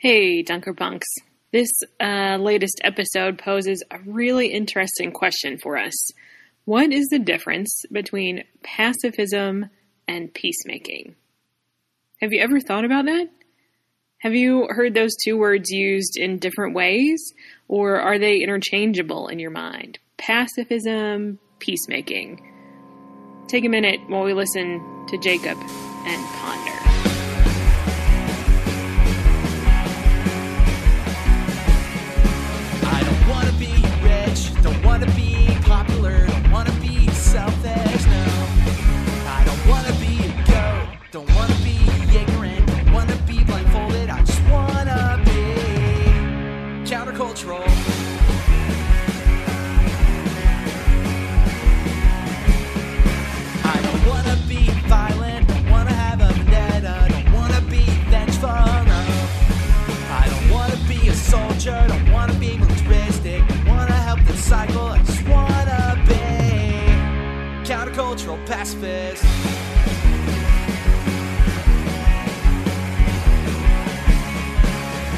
Hey, Dunker Punks. This uh, latest episode poses a really interesting question for us. What is the difference between pacifism and peacemaking? Have you ever thought about that? Have you heard those two words used in different ways, or are they interchangeable in your mind? Pacifism, peacemaking. Take a minute while we listen to Jacob and ponder. Pacifist.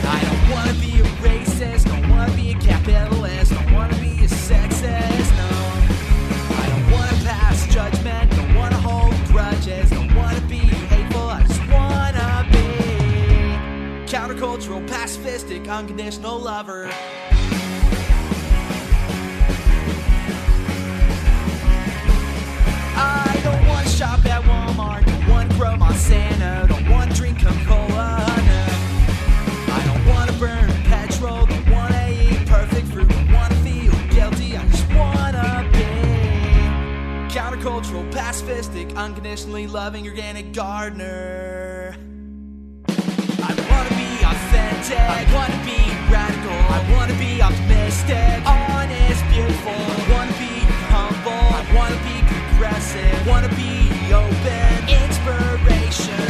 I don't wanna be a racist, don't wanna be a capitalist, don't wanna be a sexist, no. I don't wanna pass judgment, don't wanna hold grudges, don't wanna be hateful, I just wanna be countercultural, pacifistic, unconditional lover. Grow. Don't want to drink Coca-Cola. No. I don't want to burn petrol. Perfect fruit. Don't want to feel guilty. I just want to be countercultural, pacifistic, unconditionally loving organic gardener. I want to be authentic. I want to be radical. I want to be optimistic, honest, beautiful. I want to be humble. I want to be progressive. Want to be open, inspiration.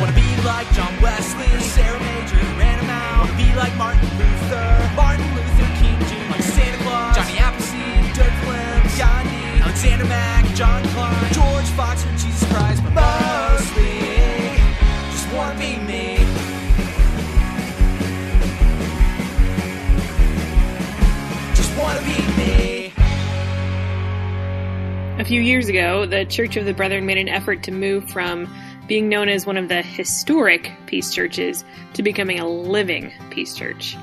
Few years ago, the Church of the Brethren made an effort to move from being known as one of the historic peace churches to becoming a living peace church.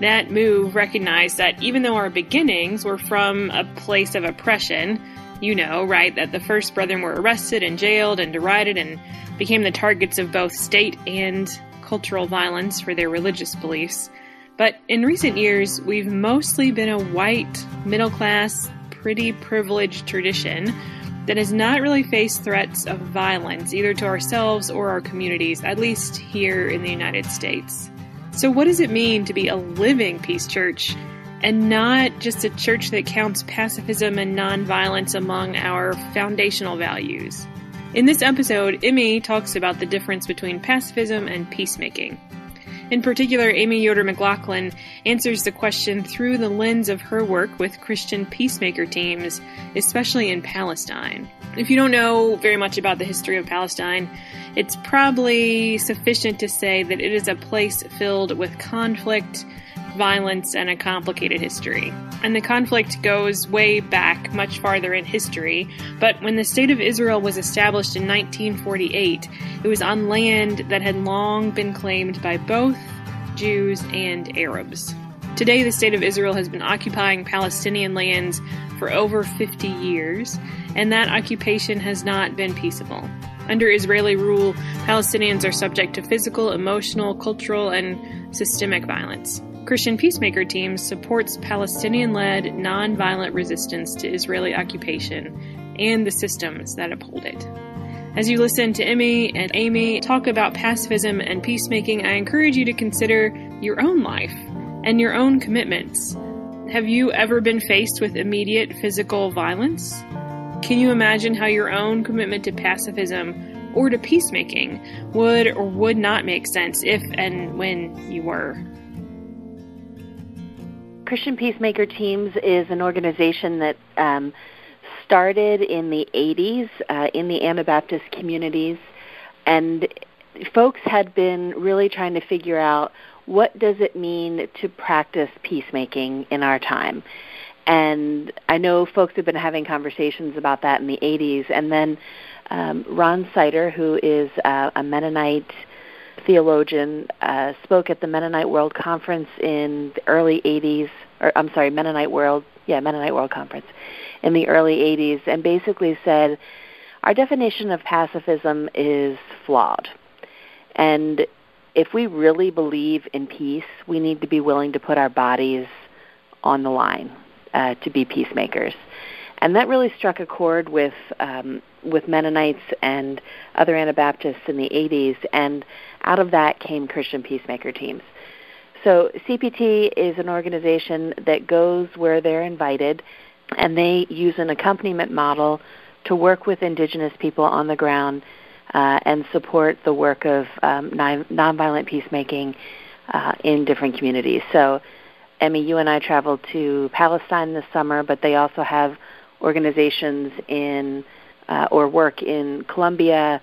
That move recognized that even though our beginnings were from a place of oppression, you know, right, that the first brethren were arrested and jailed and derided and became the targets of both state and cultural violence for their religious beliefs. But in recent years, we've mostly been a white, middle class, pretty privileged tradition that has not really faced threats of violence, either to ourselves or our communities, at least here in the United States. So, what does it mean to be a living peace church and not just a church that counts pacifism and nonviolence among our foundational values? In this episode, Emmy talks about the difference between pacifism and peacemaking. In particular, Amy Yoder McLaughlin answers the question through the lens of her work with Christian peacemaker teams, especially in Palestine. If you don't know very much about the history of Palestine, it's probably sufficient to say that it is a place filled with conflict, violence, and a complicated history. And the conflict goes way back, much farther in history. But when the State of Israel was established in 1948, it was on land that had long been claimed by both Jews and Arabs. Today, the State of Israel has been occupying Palestinian lands for over 50 years, and that occupation has not been peaceable. Under Israeli rule, Palestinians are subject to physical, emotional, cultural, and systemic violence. Christian Peacemaker Team supports Palestinian led nonviolent resistance to Israeli occupation and the systems that uphold it. As you listen to Emmy and Amy talk about pacifism and peacemaking, I encourage you to consider your own life and your own commitments. Have you ever been faced with immediate physical violence? Can you imagine how your own commitment to pacifism or to peacemaking would or would not make sense if and when you were? Christian Peacemaker Teams is an organization that um, started in the 80s uh, in the Anabaptist communities, and folks had been really trying to figure out what does it mean to practice peacemaking in our time? And I know folks have been having conversations about that in the 80s. And then um, Ron Sider, who is uh, a Mennonite theologian, uh, spoke at the Mennonite World Conference in the early 80s, or I'm sorry, Mennonite World, yeah, Mennonite World Conference in the early 80s, and basically said our definition of pacifism is flawed. And if we really believe in peace, we need to be willing to put our bodies on the line uh, to be peacemakers. And that really struck a chord with um, with Mennonites and other Anabaptists in the 80s, and out of that came Christian peacemaker teams. So CPT is an organization that goes where they're invited, and they use an accompaniment model to work with indigenous people on the ground uh, and support the work of um, nonviolent peacemaking uh, in different communities. So, Emmy, you and I traveled to Palestine this summer, but they also have organizations in uh, or work in Colombia,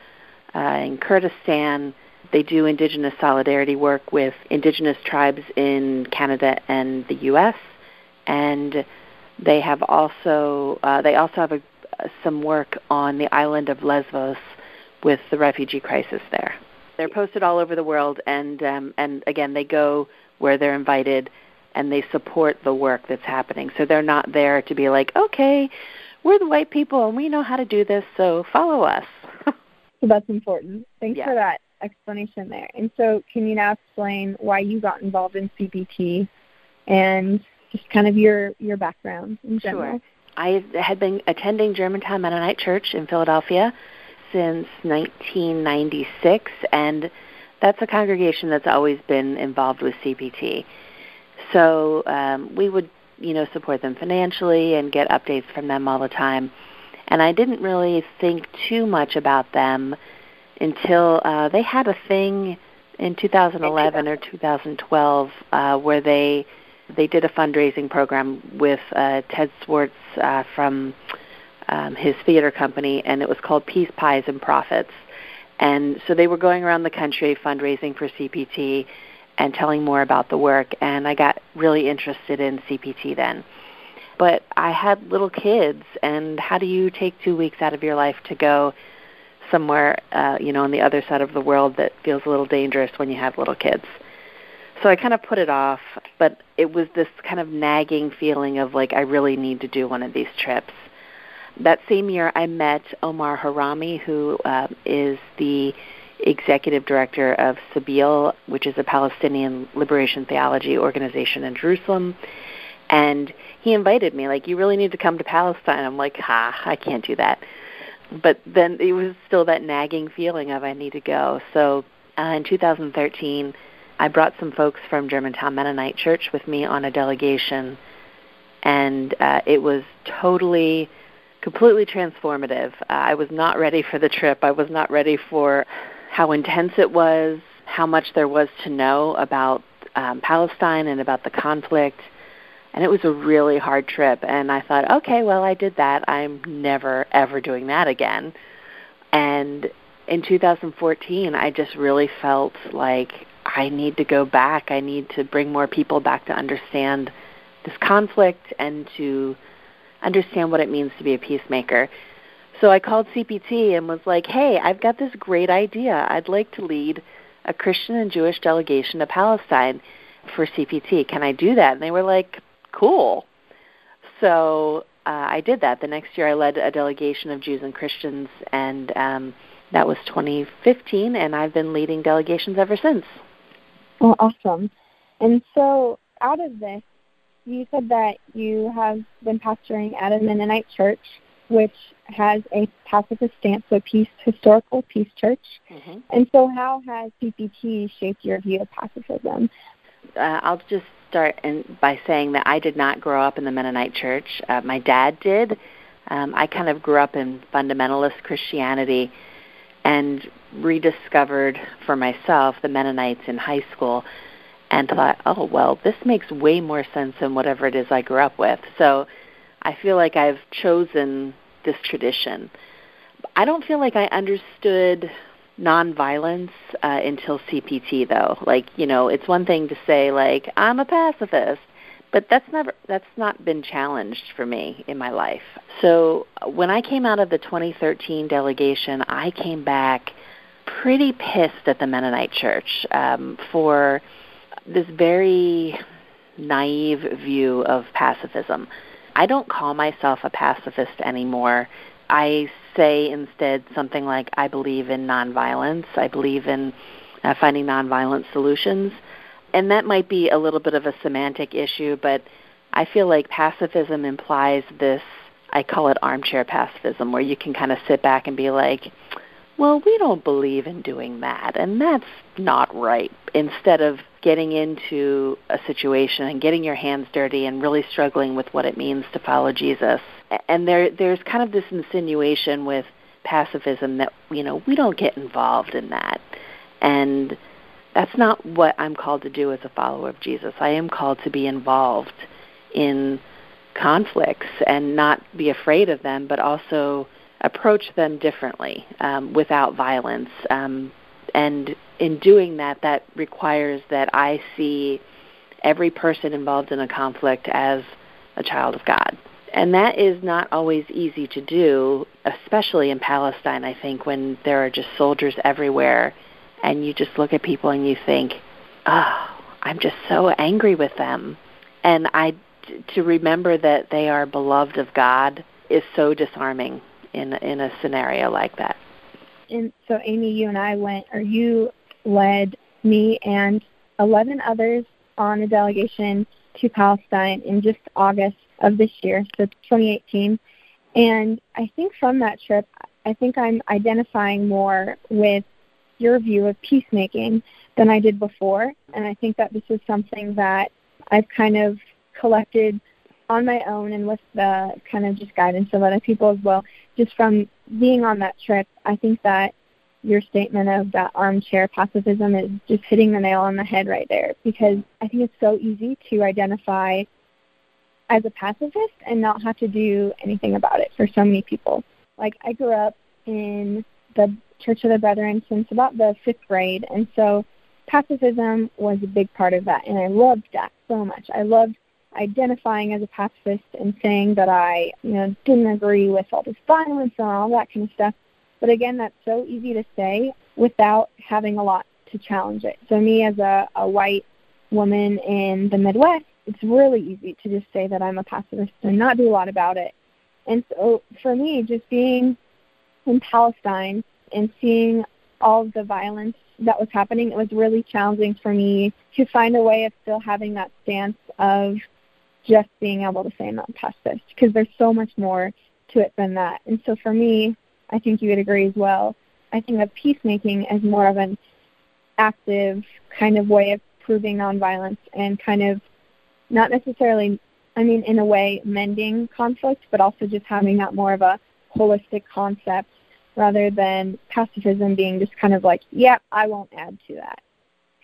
uh, in Kurdistan. They do indigenous solidarity work with indigenous tribes in Canada and the U.S. And they have also uh, they also have a, some work on the island of Lesbos with the refugee crisis there. They're posted all over the world, and um, and again, they go where they're invited, and they support the work that's happening. So they're not there to be like, okay, we're the white people and we know how to do this, so follow us. so that's important. Thanks yeah. for that explanation there. And so, can you now explain why you got involved in CPT and just kind of your your background in general? Sure. I had been attending Germantown Mennonite Church in Philadelphia since 1996, and that's a congregation that's always been involved with CPT. So um, we would, you know, support them financially and get updates from them all the time. And I didn't really think too much about them until uh, they had a thing in 2011 or 2012 uh, where they they did a fundraising program with uh, Ted Swartz uh, from um, his theater company, and it was called Peace Pies and Prophets. And so they were going around the country fundraising for CPT and telling more about the work. And I got really interested in CPT then. But I had little kids, and how do you take two weeks out of your life to go somewhere, uh, you know, on the other side of the world that feels a little dangerous when you have little kids? So I kind of put it off, but it was this kind of nagging feeling of like I really need to do one of these trips. That same year, I met Omar Haramy, who uh, is the executive director of Sabeel, which is a Palestinian liberation theology organization in Jerusalem. And he invited me, like, you really need to come to Palestine. I'm like, ha, I can't do that. But then it was still that nagging feeling of I need to go. So uh, in 2013, I brought some folks from Germantown Mennonite Church with me on a delegation, and uh, it was totally completely transformative. Uh, I was not ready for the trip. I was not ready for how intense it was, how much there was to know about um, Palestine and about the conflict. And it was a really hard trip. And I thought, okay, well, I did that. I'm never, ever doing that again. And in 2014, I just really felt like I need to go back. I need to bring more people back to understand this conflict and to understand what it means to be a peacemaker. So I called CPT and was like, hey, I've got this great idea. I'd like to lead a Christian and Jewish delegation to Palestine for CPT. Can I do that? And they were like, cool. So uh, I did that. The next year I led a delegation of Jews and Christians, and um, that was 2015, and I've been leading delegations ever since. Well, awesome. And so out of this, you said that you have been pastoring at a Mennonite church, which has a pacifist stance, so peace, historical peace church. Mm-hmm. And so, how has CPT shaped your view of pacifism? Uh, I'll just start in, by saying that I did not grow up in the Mennonite church. Uh, my dad did. Um, I kind of grew up in fundamentalist Christianity and rediscovered for myself the Mennonites in high school and thought, oh, well, this makes way more sense than whatever it is I grew up with. So I feel like I've chosen this tradition. I don't feel like I understood nonviolence uh, until CPT, though. Like, you know, it's one thing to say like I'm a pacifist, but that's never that's not been challenged for me in my life. So when I came out of the 2013 delegation, I came back pretty pissed at the Mennonite Church um, for this very naive view of pacifism. I don't call myself a pacifist anymore. I say instead something like, I believe in nonviolence. I believe in uh, finding nonviolent solutions. And that might be a little bit of a semantic issue, but I feel like pacifism implies this, I call it armchair pacifism, where you can kind of sit back and be like, well, we don't believe in doing that, and that's not right. Instead of getting into a situation and getting your hands dirty and really struggling with what it means to follow Jesus. And there there's kind of this insinuation with pacifism that, you know, we don't get involved in that. And that's not what I'm called to do as a follower of Jesus. I am called to be involved in conflicts and not be afraid of them, but also approach them differently um, without violence. Um, and in doing that, that requires that I see every person involved in a conflict as a child of God. And that is not always easy to do, especially in Palestine, I think, when there are just soldiers everywhere and you just look at people and you think, oh, I'm just so angry with them. And I, to remember that they are beloved of God is so disarming in in a scenario like that. And so, Amy, you and I went, or you led me and 11 others on a delegation to Palestine in just August of this year, so 2018. And I think from that trip, I think I'm identifying more with your view of peacemaking than I did before. And I think that this is something that I've kind of collected on my own and with the kind of just guidance of other people as well. Just from being on that trip, I think that your statement of that armchair pacifism is just hitting the nail on the head right there because I think it's so easy to identify as a pacifist and not have to do anything about it for so many people. Like I grew up in the Church of the Brethren since about the fifth grade, and so pacifism was a big part of that, and I loved that so much. I loved identifying as a pacifist and saying that I, you know, didn't agree with all this violence and all that kind of stuff. But again, that's so easy to say without having a lot to challenge it. So me as a, a white woman in the Midwest, it's really easy to just say that I'm a pacifist and not do a lot about it. And so for me, just being in Palestine and seeing all of the violence that was happening, it was really challenging for me to find a way of still having that stance of just being able to say I'm not pacifist because there's so much more to it than that. And so for me, I think you would agree as well. I think of peacemaking as more of an active kind of way of proving nonviolence and kind of not necessarily, I mean, in a way, mending conflict, but also just having that more of a holistic concept rather than pacifism being just kind of like, yeah, I won't add to that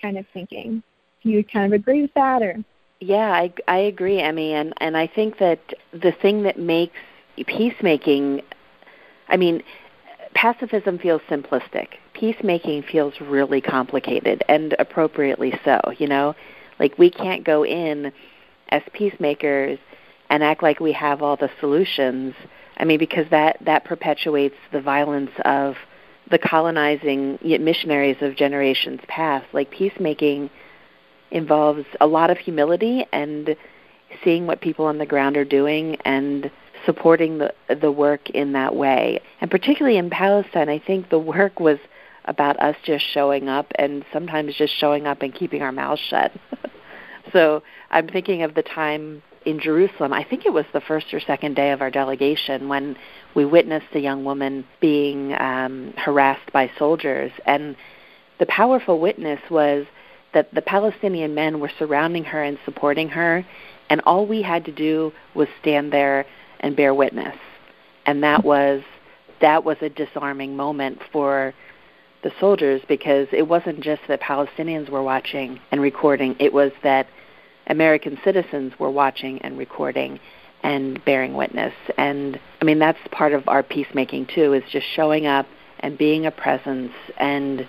kind of thinking. Do you kind of agree with that or? Yeah, I I agree, Emmy, and and I think that the thing that makes peacemaking, I mean, pacifism feels simplistic. Peacemaking feels really complicated, and appropriately so. You know, like we can't go in as peacemakers and act like we have all the solutions. I mean, because that that perpetuates the violence of the colonizing missionaries of generations past. Like peacemaking involves a lot of humility and seeing what people on the ground are doing and supporting the the work in that way. And particularly in Palestine, I think the work was about us just showing up and sometimes just showing up and keeping our mouths shut. so I'm thinking of the time in Jerusalem. I think it was the first or second day of our delegation when we witnessed a young woman being um, harassed by soldiers, and the powerful witness was that the Palestinian men were surrounding her and supporting her, and all we had to do was stand there and bear witness. And that was that was a disarming moment for the soldiers because it wasn't just that Palestinians were watching and recording, it was that American citizens were watching and recording and bearing witness. And I mean that's part of our peacemaking too is just showing up and being a presence and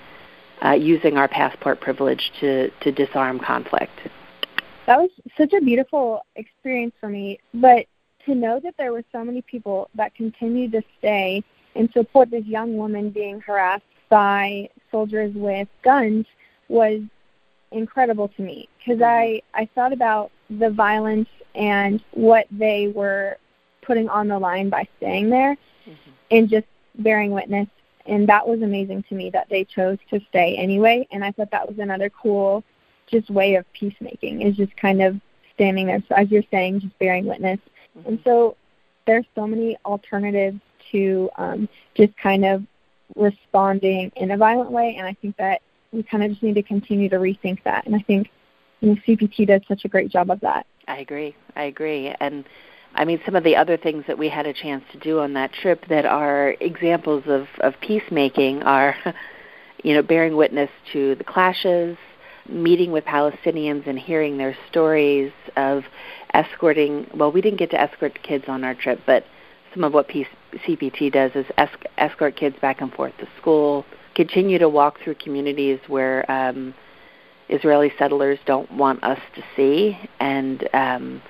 uh, using our passport privilege to, to disarm conflict. That was such a beautiful experience for me. But to know that there were so many people that continued to stay and support this young woman being harassed by soldiers with guns was incredible to me. Because I I thought about the violence and what they were putting on the line by staying there mm-hmm. and just bearing witness. And that was amazing to me that they chose to stay anyway. And I thought that was another cool just way of peacemaking is just kind of standing there so as you're saying just bearing witness mm-hmm. and so there's so many alternatives to um, just kind of responding in a violent way and I think that we kind of just need to continue to rethink that. And I think you know, CPT does such a great job of that. I agree. I agree. And I mean, some of the other things that we had a chance to do on that trip that are examples of, of peacemaking are, you know, bearing witness to the clashes, meeting with Palestinians and hearing their stories of escorting. Well, we didn't get to escort kids on our trip, but some of what CPT does is escort kids back and forth to school, continue to walk through communities where um, Israeli settlers don't want us to see, and um,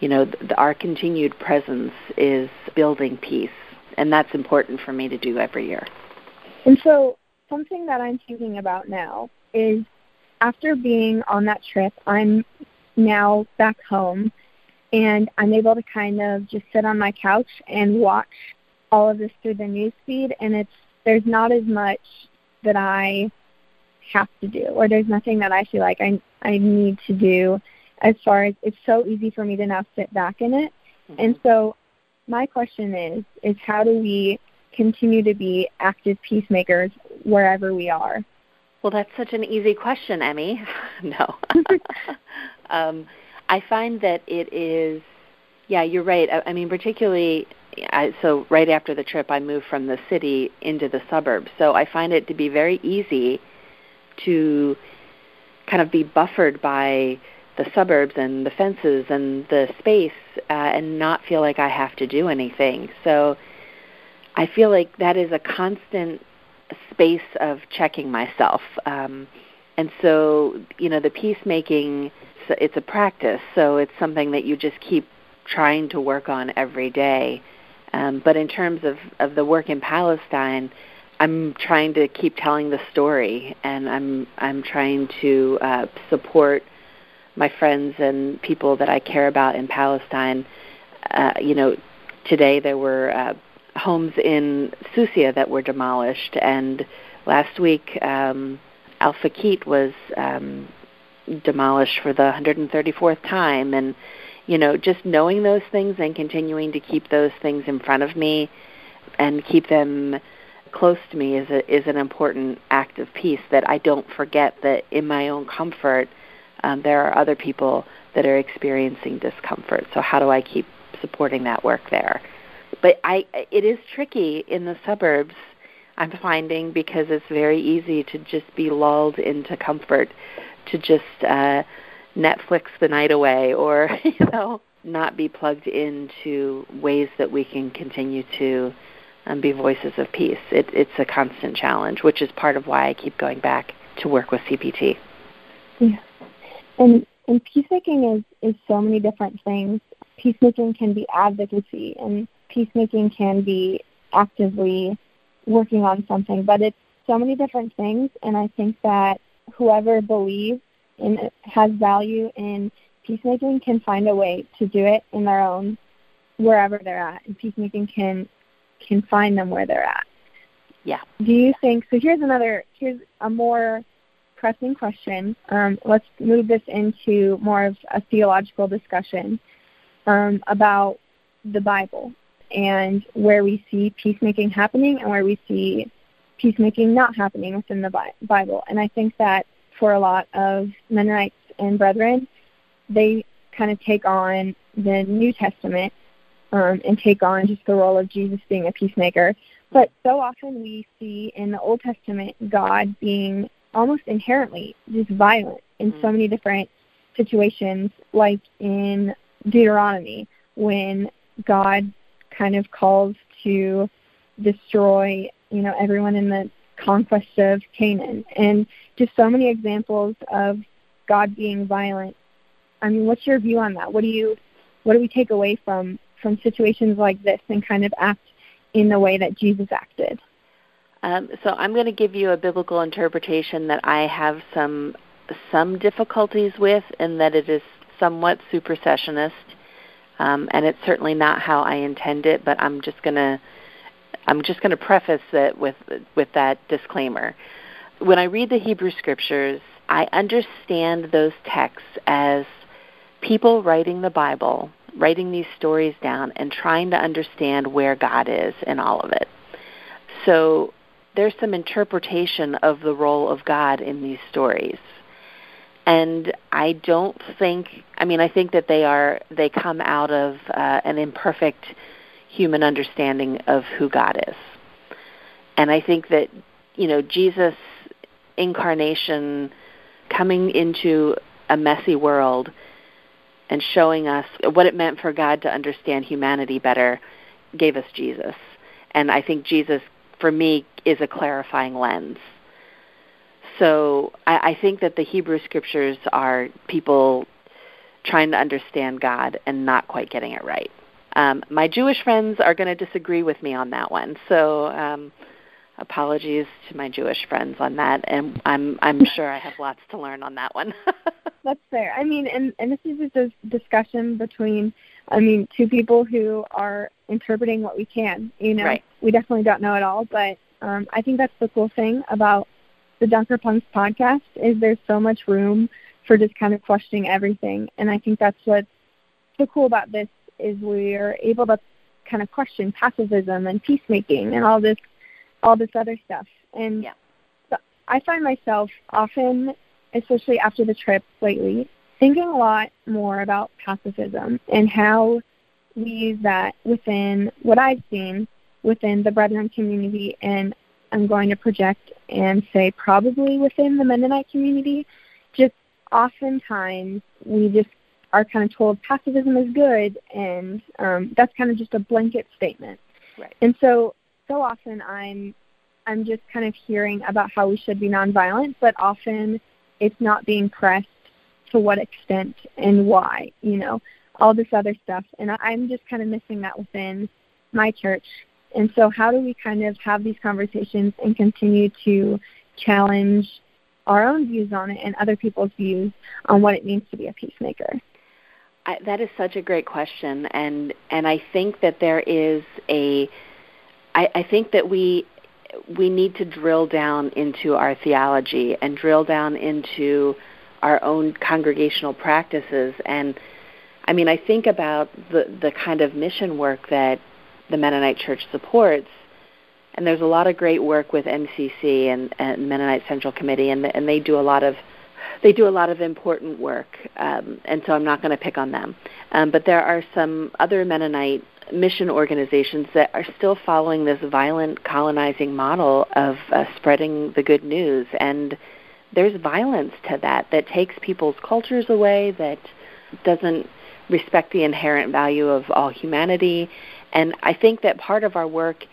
you know the, our continued presence is building peace, and that's important for me to do every year. And so, something that I'm thinking about now is after being on that trip, I'm now back home, and I'm able to kind of just sit on my couch and watch all of this through the news feed, and it's there's not as much that I have to do, or there's nothing that I feel like I I need to do. As far as it's so easy for me to now sit back in it, mm-hmm. and so my question is is how do we continue to be active peacemakers wherever we are? Well, that's such an easy question, Emmy. no. um, I find that it is, yeah, you're right. I, I mean, particularly I, so right after the trip, I moved from the city into the suburbs. So I find it to be very easy to kind of be buffered by the suburbs and the fences and the space uh, and not feel like I have to do anything. So I feel like that is a constant space of checking myself. Um, and so, you know, the peacemaking, it's a practice. So it's something that you just keep trying to work on every day. Um, but in terms of, of the work in Palestine, I'm trying to keep telling the story, and I'm I'm trying to uh, support my friends and people that I care about in Palestine. Uh, you know, today there were uh, homes in Susia that were demolished, and last week um, Al Fakit was um, demolished for the 134th time, and you know, just knowing those things and continuing to keep those things in front of me and keep them close to me is a, is an important act of peace that I don't forget that in my own comfort um, there are other people that are experiencing discomfort. So how do I keep supporting that work there? But I it is tricky in the suburbs I'm finding because it's very easy to just be lulled into comfort to just uh Netflix the night away or, you know, not be plugged into ways that we can continue to um, be voices of peace. It, it's a constant challenge, which is part of why I keep going back to work with CPT. Yeah. And and peacemaking is, is so many different things. Peacemaking can be advocacy and peacemaking can be actively working on something, but it's so many different things and I think that whoever believes and has value in peacemaking can find a way to do it in their own wherever they're at and peacemaking can can find them where they're at. Yeah. Do you think so here's another here's a more pressing question. Um, let's move this into more of a theological discussion um, about the bible and where we see peacemaking happening and where we see peacemaking not happening within the bible and i think that for a lot of Mennonites and Brethren, they kind of take on the New Testament um, and take on just the role of Jesus being a peacemaker. But so often we see in the Old Testament God being almost inherently just violent in so many different situations, like in Deuteronomy, when God kind of calls to destroy you know, everyone in the conquest of Canaan, and just so many examples of God being violent. I mean, what's your view on that? What do you, what do we take away from from situations like this and kind of act in the way that Jesus acted? Um, so I'm going to give you a biblical interpretation that I have some some difficulties with, in that it is somewhat supersessionist, um, and it's certainly not how I intend it. But I'm just to I'm just to preface it with with that disclaimer. When I read the Hebrew Scriptures, I understand those texts as people writing the Bible, writing these stories down, and trying to understand where God is in all of it. So there's some interpretation of the role of God in these stories. And I don't think, I mean, I think that they are, they come out of uh, an imperfect human understanding of who God is. And I think that, you know, Jesus' incarnation coming into a messy world and showing us what it meant for God to understand humanity better gave us Jesus. And I think Jesus, for me, is a clarifying lens. So I, I think that the Hebrew scriptures are people trying to understand God and not quite getting it right. Um, my Jewish friends are going to disagree with me on that one. So um, apologies to my Jewish friends on that, and I'm I'm sure I have lots to learn on that one. That's fair. I mean, and and this is just a discussion between, I mean, two people who are interpreting what we can. You know, right. we definitely don't know it all, but um, I think that's the cool thing about the Dunker Punks podcast is there's so much room for just kind of questioning everything, and I think that's what's so cool about this is we're able to kind of question pacifism and peacemaking and all this all this other stuff. And yeah. so I find myself often, especially after the trip lately, thinking a lot more about pacifism and how we use that within what I've seen within the Brethren community and I'm going to project and say probably within the Mennonite community. Just oftentimes we just are kind of told pacifism is good, and um, that's kind of just a blanket statement. Right. And so, so often I'm, I'm just kind of hearing about how we should be nonviolent, but often it's not being pressed to what extent and why. You know, all this other stuff, and I'm just kind of missing that within my church. And so, how do we kind of have these conversations and continue to challenge our own views on it and other people's views on what it means to be a peacemaker? I, that is such a great question, and and I think that there is a, I, I think that we we need to drill down into our theology and drill down into our own congregational practices and I mean I think about the the kind of mission work that the Mennonite Church supports and there's a lot of great work with MCC and, and Mennonite Central Committee and and they do a lot of they do a lot of important work, um, and so I'm not going to pick on them. Um, but there are some other Mennonite mission organizations that are still following this violent colonizing model of uh, spreading the good news, and there's violence to that that takes people's cultures away, that doesn't respect the inherent value of all humanity. And I think that part of our work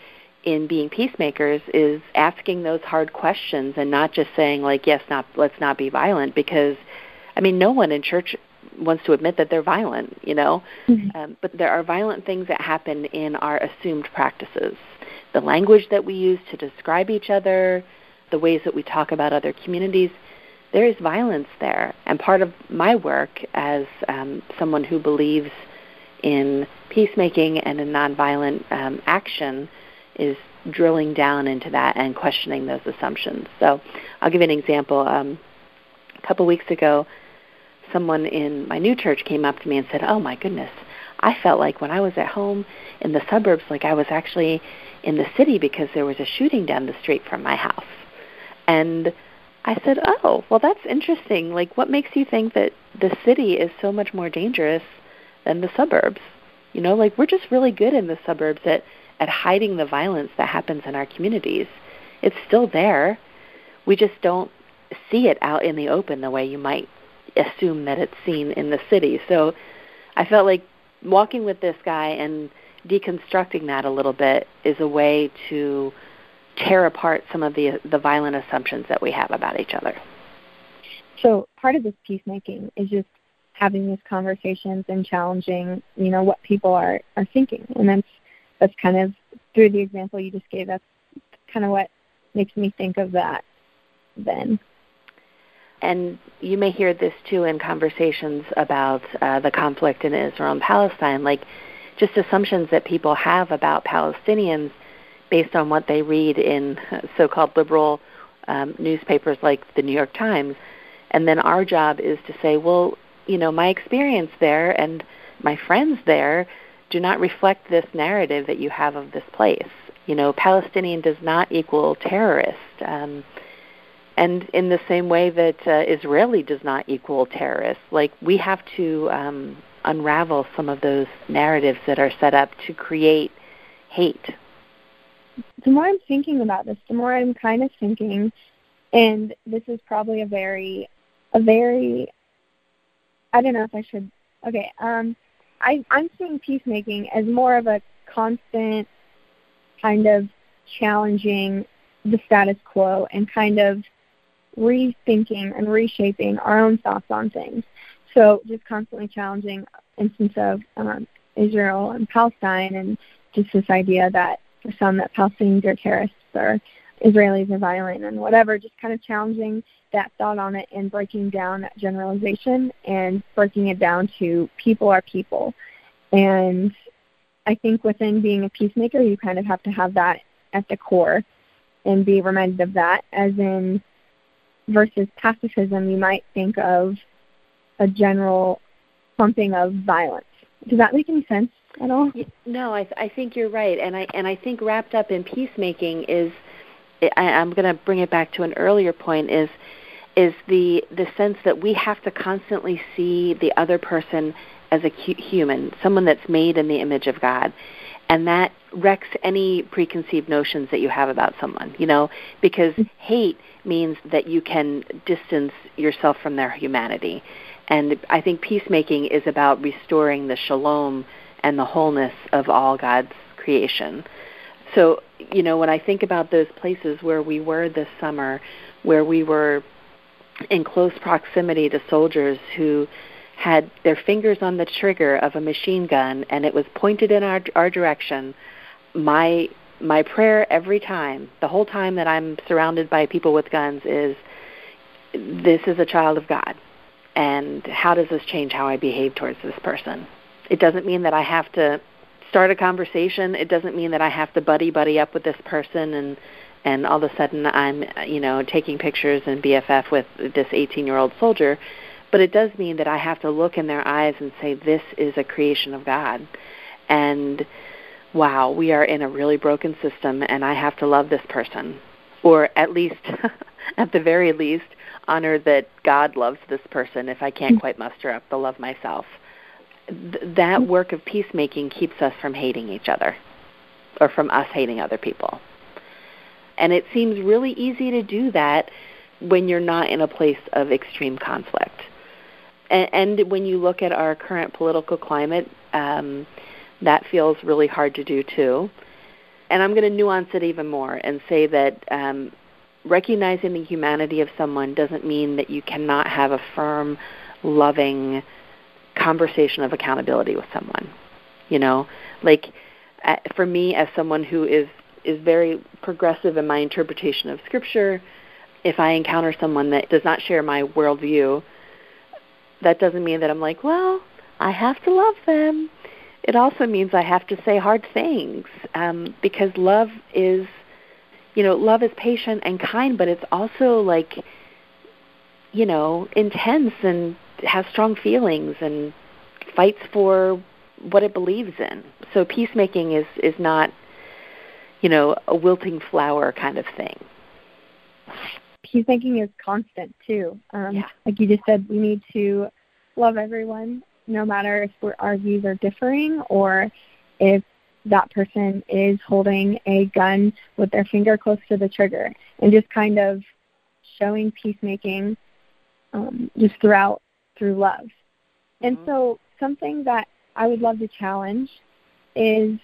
in being peacemakers is asking those hard questions and not just saying like yes not let's not be violent because i mean no one in church wants to admit that they're violent you know? Mm-hmm. um, but there are violent things that happen in our assumed practices. The language that we use to describe each other the ways that we talk about other communities there is violence there. And part of my work as um, someone who believes in peacemaking and in nonviolent um, action is drilling down into that and questioning those assumptions. So I'll give you an example. Um, a couple weeks ago, someone in my new church came up to me and said, "Oh my goodness, I felt like when I was at home in the suburbs, like I was actually in the city because there was a shooting down the street from my house." And I said, "Oh, well, that's interesting. Like, what makes you think that the city is so much more dangerous than the suburbs? You know, like we're just really good in the suburbs at at hiding the violence that happens in our communities. It's still there. We just don't see it out in the open the way you might assume that it's seen in the city. So I felt like walking with this guy and deconstructing that a little bit is a way to tear apart some of the the violent assumptions that we have about each other. So part of this peacemaking is just having these conversations and challenging, you know, what people are are thinking, and that's that's kind of through the example you just gave. That's kind of what makes me think of that. Then. And you may hear this too in conversations about uh, the conflict in Israel and Palestine, like just assumptions that people have about Palestinians based on what they read in so-called liberal um, newspapers like the New York Times. And then our job is to say, well, you know, my experience there and my friends there do not reflect this narrative that you have of this place. You know, Palestinian does not equal terrorist. Um, and in the same way that uh, Israeli does not equal terrorist, like we have to um, unravel some of those narratives that are set up to create hate. The more I'm thinking about this, the more I'm kind of thinking, and this is probably a very, a very, I don't know if I should. Okay, um, I I'm seeing peacemaking as more of a constant kind of challenging the status quo and kind of rethinking and reshaping our own thoughts on things. So just constantly challenging instance of um, Israel and Palestine, and just this idea that for some that Palestinians are terrorists or Israelis are violent and whatever, just kind of challenging that thought on it and breaking down that generalization and breaking it down to people are people. And I think within being a peacemaker, you kind of have to have that at the core and be reminded of that, as in versus pacifism, you might think of a general pumping of violence. Does that make any sense at all? No, I, I think you're right, and I and I think wrapped up in peacemaking is, I, I'm going to bring it back to an earlier point is, is the the sense that we have to constantly see the other person as a human, someone that's made in the image of God, and that wrecks any preconceived notions that you have about someone. You know, because hate means that you can distance yourself from their humanity and I think peacemaking is about restoring the shalom and the wholeness of all God's creation. So, you know, when I think about those places where we were this summer, where we were in close proximity to soldiers who had their fingers on the trigger of a machine gun and it was pointed in our our direction, my my prayer every time, the whole time that I'm surrounded by people with guns is this is a child of God and how does this change how I behave towards this person? It doesn't mean that I have to start a conversation. It doesn't mean that I have to buddy buddy up with this person and and all of a sudden I'm you know taking pictures and BFF with this 18-year-old soldier, but it does mean that I have to look in their eyes and say this is a creation of God. And wow, we are in a really broken system and I have to love this person or at least at the very least honor that God loves this person if I can't mm-hmm. quite muster up the love myself. Th- that work of peacemaking keeps us from hating each other or from us hating other people. And it seems really easy to do that when you're not in a place of extreme conflict. And, and when you look at our current political climate, um, that feels really hard to do too. And I'm going to nuance it even more and say that um, recognizing the humanity of someone doesn't mean that you cannot have a firm, loving conversation of accountability with someone. You know, like uh, for me, as someone who is is very progressive in my interpretation of Scripture, if I encounter someone that does not share my worldview, that doesn't mean that I'm like, well, I have to love them. It also means I have to say hard things um, because love is you know, love is patient and kind, but it's also like, you know, intense and has strong feelings and fights for what it believes in. So peacemaking is is not, you know, a wilting flower kind of thing. Peacemaking is constant too. Um, yeah. Like you just said, we need to love everyone, no matter if our views are differing or if that person is holding a gun with their finger close to the trigger and just kind of showing peacemaking um, just throughout through love. Mm-hmm. And so something that I would love to challenge is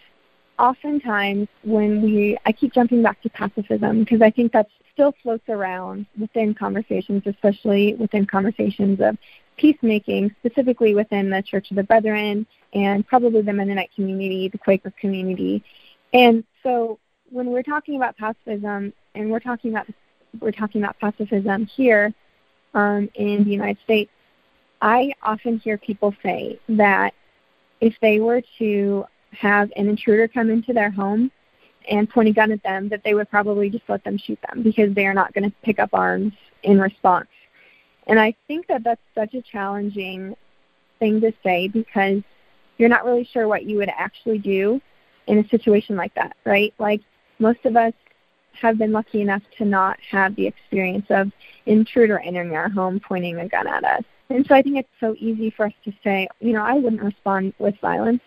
oftentimes when we, I keep jumping back to pacifism because I think that still floats around within conversations, especially within conversations of peacemaking, specifically within the Church of the Brethren and probably the Mennonite community, the Quaker community. And so when we're talking about pacifism and we're talking about we're talking about pacifism here um, in the United States, I often hear people say that if they were to have an intruder come into their home and point a gun at them, that they would probably just let them shoot them because they are not going to pick up arms in response. And I think that that's such a challenging thing to say because you're not really sure what you would actually do in a situation like that, right? Like most of us have been lucky enough to not have the experience of intruder entering our home pointing a gun at us. And so I think it's so easy for us to say, you know, I wouldn't respond with violence.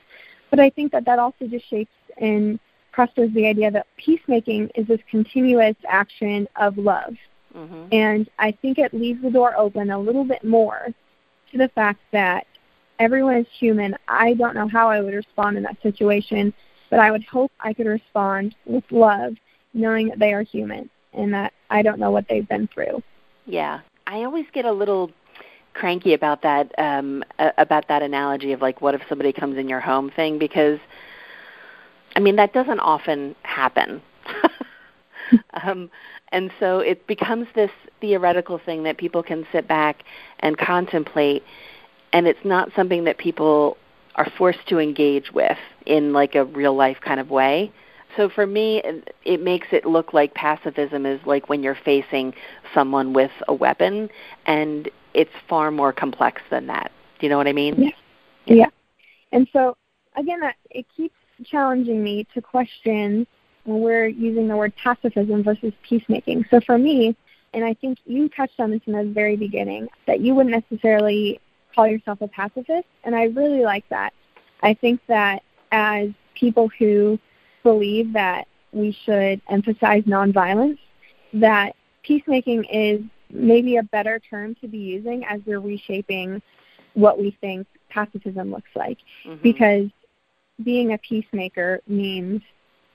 But I think that that also just shapes and fosters the idea that peacemaking is this continuous action of love. Mm-hmm. And I think it leaves the door open a little bit more to the fact that everyone is human. I don't know how I would respond in that situation, but I would hope I could respond with love, knowing that they are human and that I don't know what they've been through. Yeah. I always get a little cranky about that um about that analogy of like what if somebody comes in your home thing because I mean that doesn't often happen. um and so it becomes this theoretical thing that people can sit back and contemplate and it's not something that people are forced to engage with in like a real life kind of way. So for me, it makes it look like pacifism is like when you're facing someone with a weapon, and it's far more complex than that. Do you know what I mean? Yeah. Yeah. And so again, that it keeps challenging me to question when we're using the word pacifism versus peacemaking. So for me, and I think you touched on this in the very beginning, that you wouldn't necessarily call yourself a pacifist, and I really like that. I think that as people who believe that we should emphasize nonviolence, that peacemaking is maybe a better term to be using as we're reshaping what we think pacifism looks like. Mm-hmm. Because being a peacemaker means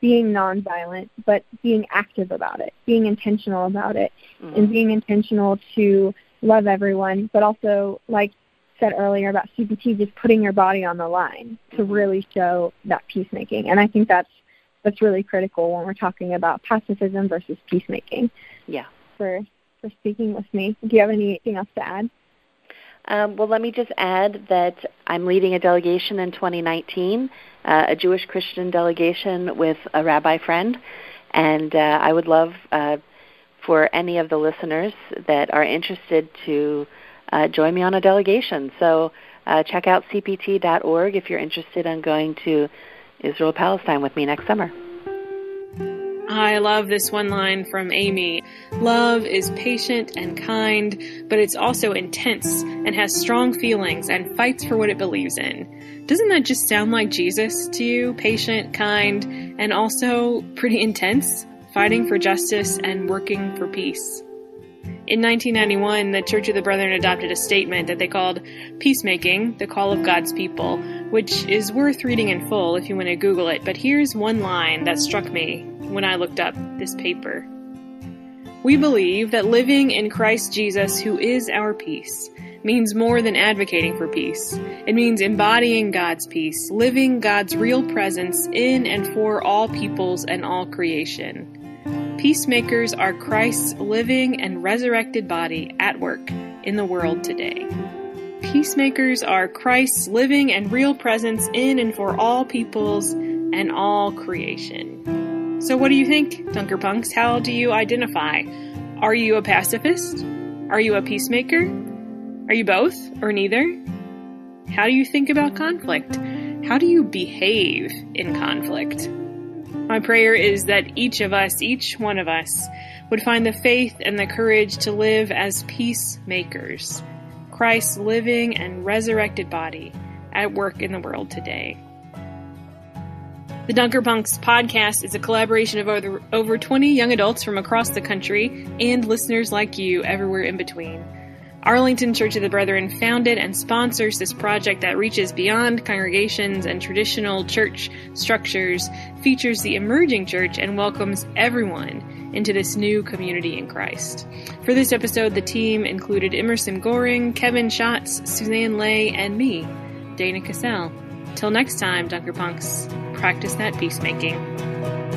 being nonviolent, but being active about it, being intentional about it, mm-hmm. and being intentional to love everyone, but also, like said earlier about CPT, just putting your body on the line to mm-hmm. really show that peacemaking. And I think that's that's really critical when we're talking about pacifism versus peacemaking. Yeah. For for speaking with me. Do you have anything else to add? Um, well, let me just add that I'm leading a delegation in 2019, uh, a Jewish Christian delegation with a rabbi friend, and uh, I would love uh, for any of the listeners that are interested to uh, join me on a delegation. So uh, check out cpt.org if you're interested in going to Israel Palestine with me next summer. I love this one line from Amy. Love is patient and kind, but it's also intense and has strong feelings and fights for what it believes in. Doesn't that just sound like Jesus to you? Patient, kind, and also pretty intense, fighting for justice and working for peace. In 1991, the Church of the Brethren adopted a statement that they called Peacemaking, the Call of God's People, which is worth reading in full if you want to Google it. But here's one line that struck me when I looked up this paper. We believe that living in Christ Jesus, who is our peace, means more than advocating for peace. It means embodying God's peace, living God's real presence in and for all peoples and all creation. Peacemakers are Christ's living and resurrected body at work in the world today. Peacemakers are Christ's living and real presence in and for all peoples and all creation. So, what do you think, Dunker Punks? How do you identify? Are you a pacifist? Are you a peacemaker? Are you both or neither? How do you think about conflict? How do you behave in conflict? My prayer is that each of us, each one of us, would find the faith and the courage to live as peacemakers, Christ's living and resurrected body at work in the world today. The Dunker Punks podcast is a collaboration of over, over 20 young adults from across the country and listeners like you everywhere in between. Arlington Church of the Brethren founded and sponsors this project that reaches beyond congregations and traditional church structures, features the emerging church, and welcomes everyone into this new community in Christ. For this episode, the team included Emerson Goering, Kevin Schatz, Suzanne Lay, and me, Dana Cassell. Till next time, Dunker Punks, practice that peacemaking.